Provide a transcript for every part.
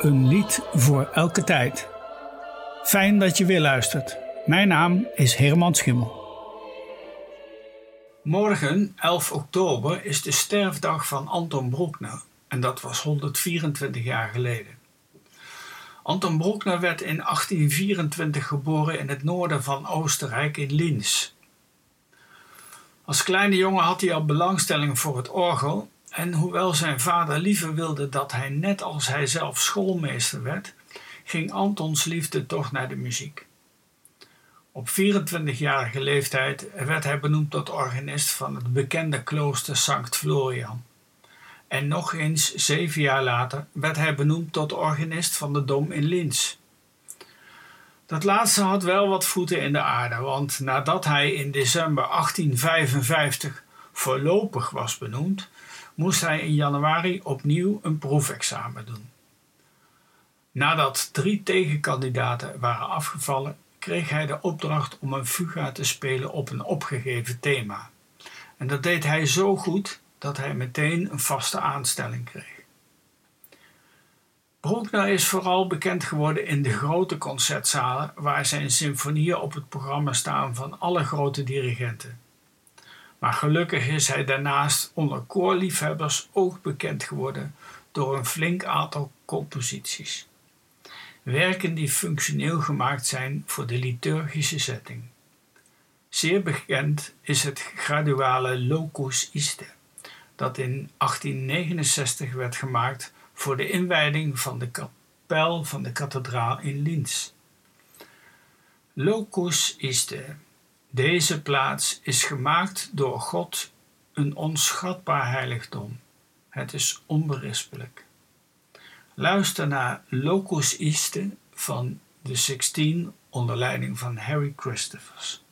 Een lied voor elke tijd. Fijn dat je weer luistert. Mijn naam is Herman Schimmel. Morgen, 11 oktober, is de sterfdag van Anton Broekner. En dat was 124 jaar geleden. Anton Broekner werd in 1824 geboren in het noorden van Oostenrijk in Linz. Als kleine jongen had hij al belangstelling voor het orgel en hoewel zijn vader liever wilde dat hij net als hij zelf schoolmeester werd, ging Antons liefde toch naar de muziek. Op 24-jarige leeftijd werd hij benoemd tot organist van het bekende klooster Sankt Florian. En nog eens zeven jaar later werd hij benoemd tot organist van de Dom in Linz. Dat laatste had wel wat voeten in de aarde, want nadat hij in december 1855 voorlopig was benoemd, moest hij in januari opnieuw een proefexamen doen. Nadat drie tegenkandidaten waren afgevallen, kreeg hij de opdracht om een fuga te spelen op een opgegeven thema. En dat deed hij zo goed dat hij meteen een vaste aanstelling kreeg. Bruckner is vooral bekend geworden in de grote concertzalen waar zijn symfonieën op het programma staan van alle grote dirigenten. Maar gelukkig is hij daarnaast onder koorliefhebbers ook bekend geworden door een flink aantal composities. Werken die functioneel gemaakt zijn voor de liturgische setting. Zeer bekend is het graduale Locus Iste, dat in 1869 werd gemaakt voor de inwijding van de kapel van de kathedraal in Linz. Locus Iste deze plaats is gemaakt door God een onschatbaar heiligdom. Het is onberispelijk. Luister naar Locus Iste van de Sixteen onder leiding van Harry Christophers.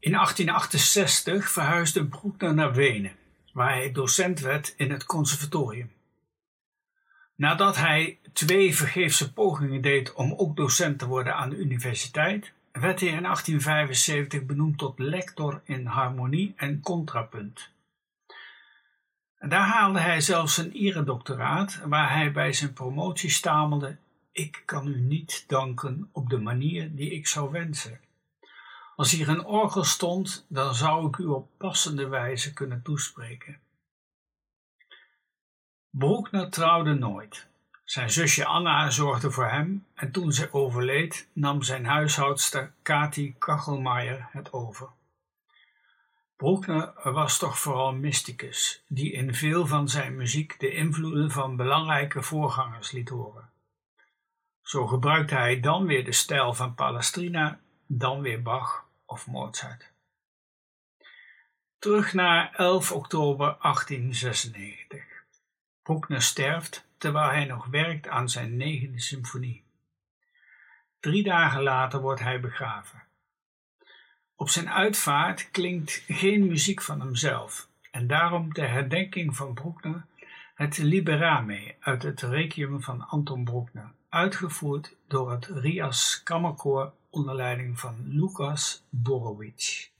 In 1868 verhuisde Broekner naar Wenen waar hij docent werd in het conservatorium. Nadat hij twee vergeefse pogingen deed om ook docent te worden aan de universiteit, werd hij in 1875 benoemd tot lector in harmonie en contrapunt. Daar haalde hij zelfs een eredoctoraat, waar hij bij zijn promotie stamelde: Ik kan u niet danken op de manier die ik zou wensen. Als hier een orgel stond, dan zou ik u op passende wijze kunnen toespreken. Broekner trouwde nooit. Zijn zusje Anna zorgde voor hem en toen zij overleed, nam zijn huishoudster Kati Kachelmeijer het over. Bruckner was toch vooral mysticus, die in veel van zijn muziek de invloeden van belangrijke voorgangers liet horen. Zo gebruikte hij dan weer de stijl van Palestrina, dan weer Bach of Mozart. Terug naar 11 oktober 1896. Bruckner sterft terwijl hij nog werkt aan zijn negende symfonie. Drie dagen later wordt hij begraven. Op zijn uitvaart klinkt geen muziek van hemzelf en daarom de herdenking van Bruckner het Liberame uit het Requiem van Anton Bruckner, uitgevoerd door het Rias Kammerkoor onder leiding van Lucas Borowicz.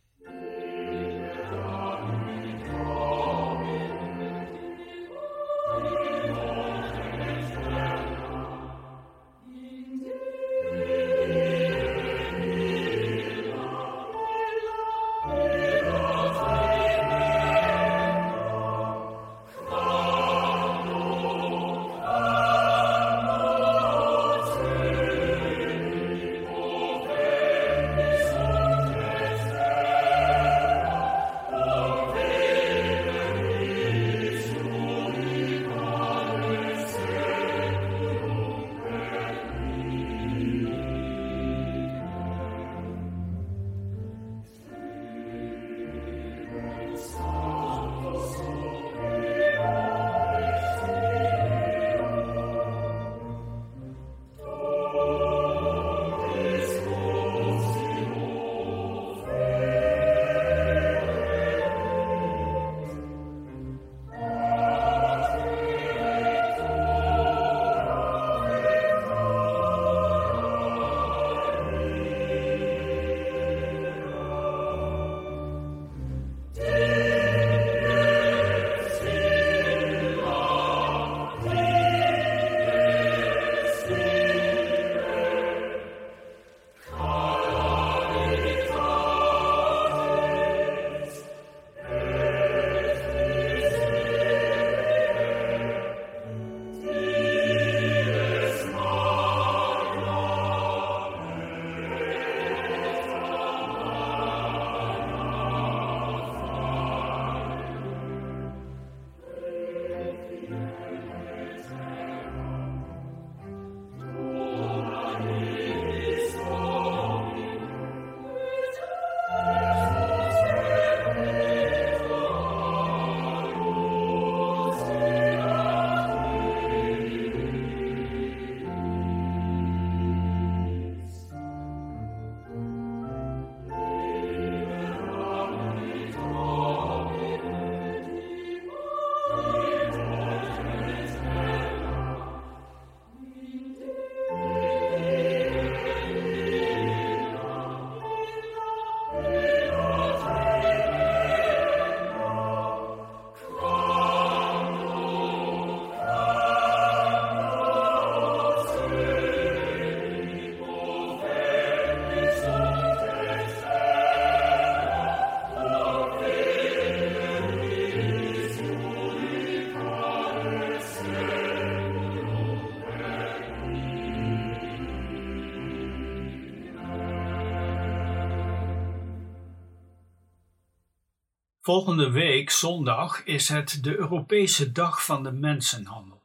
Volgende week, zondag, is het de Europese Dag van de Mensenhandel.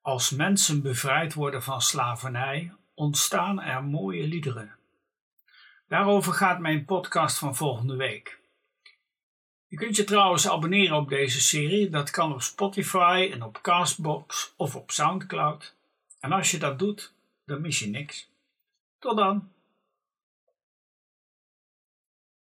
Als mensen bevrijd worden van slavernij, ontstaan er mooie liederen. Daarover gaat mijn podcast van volgende week. Je kunt je trouwens abonneren op deze serie. Dat kan op Spotify en op Castbox of op Soundcloud. En als je dat doet, dan mis je niks. Tot dan!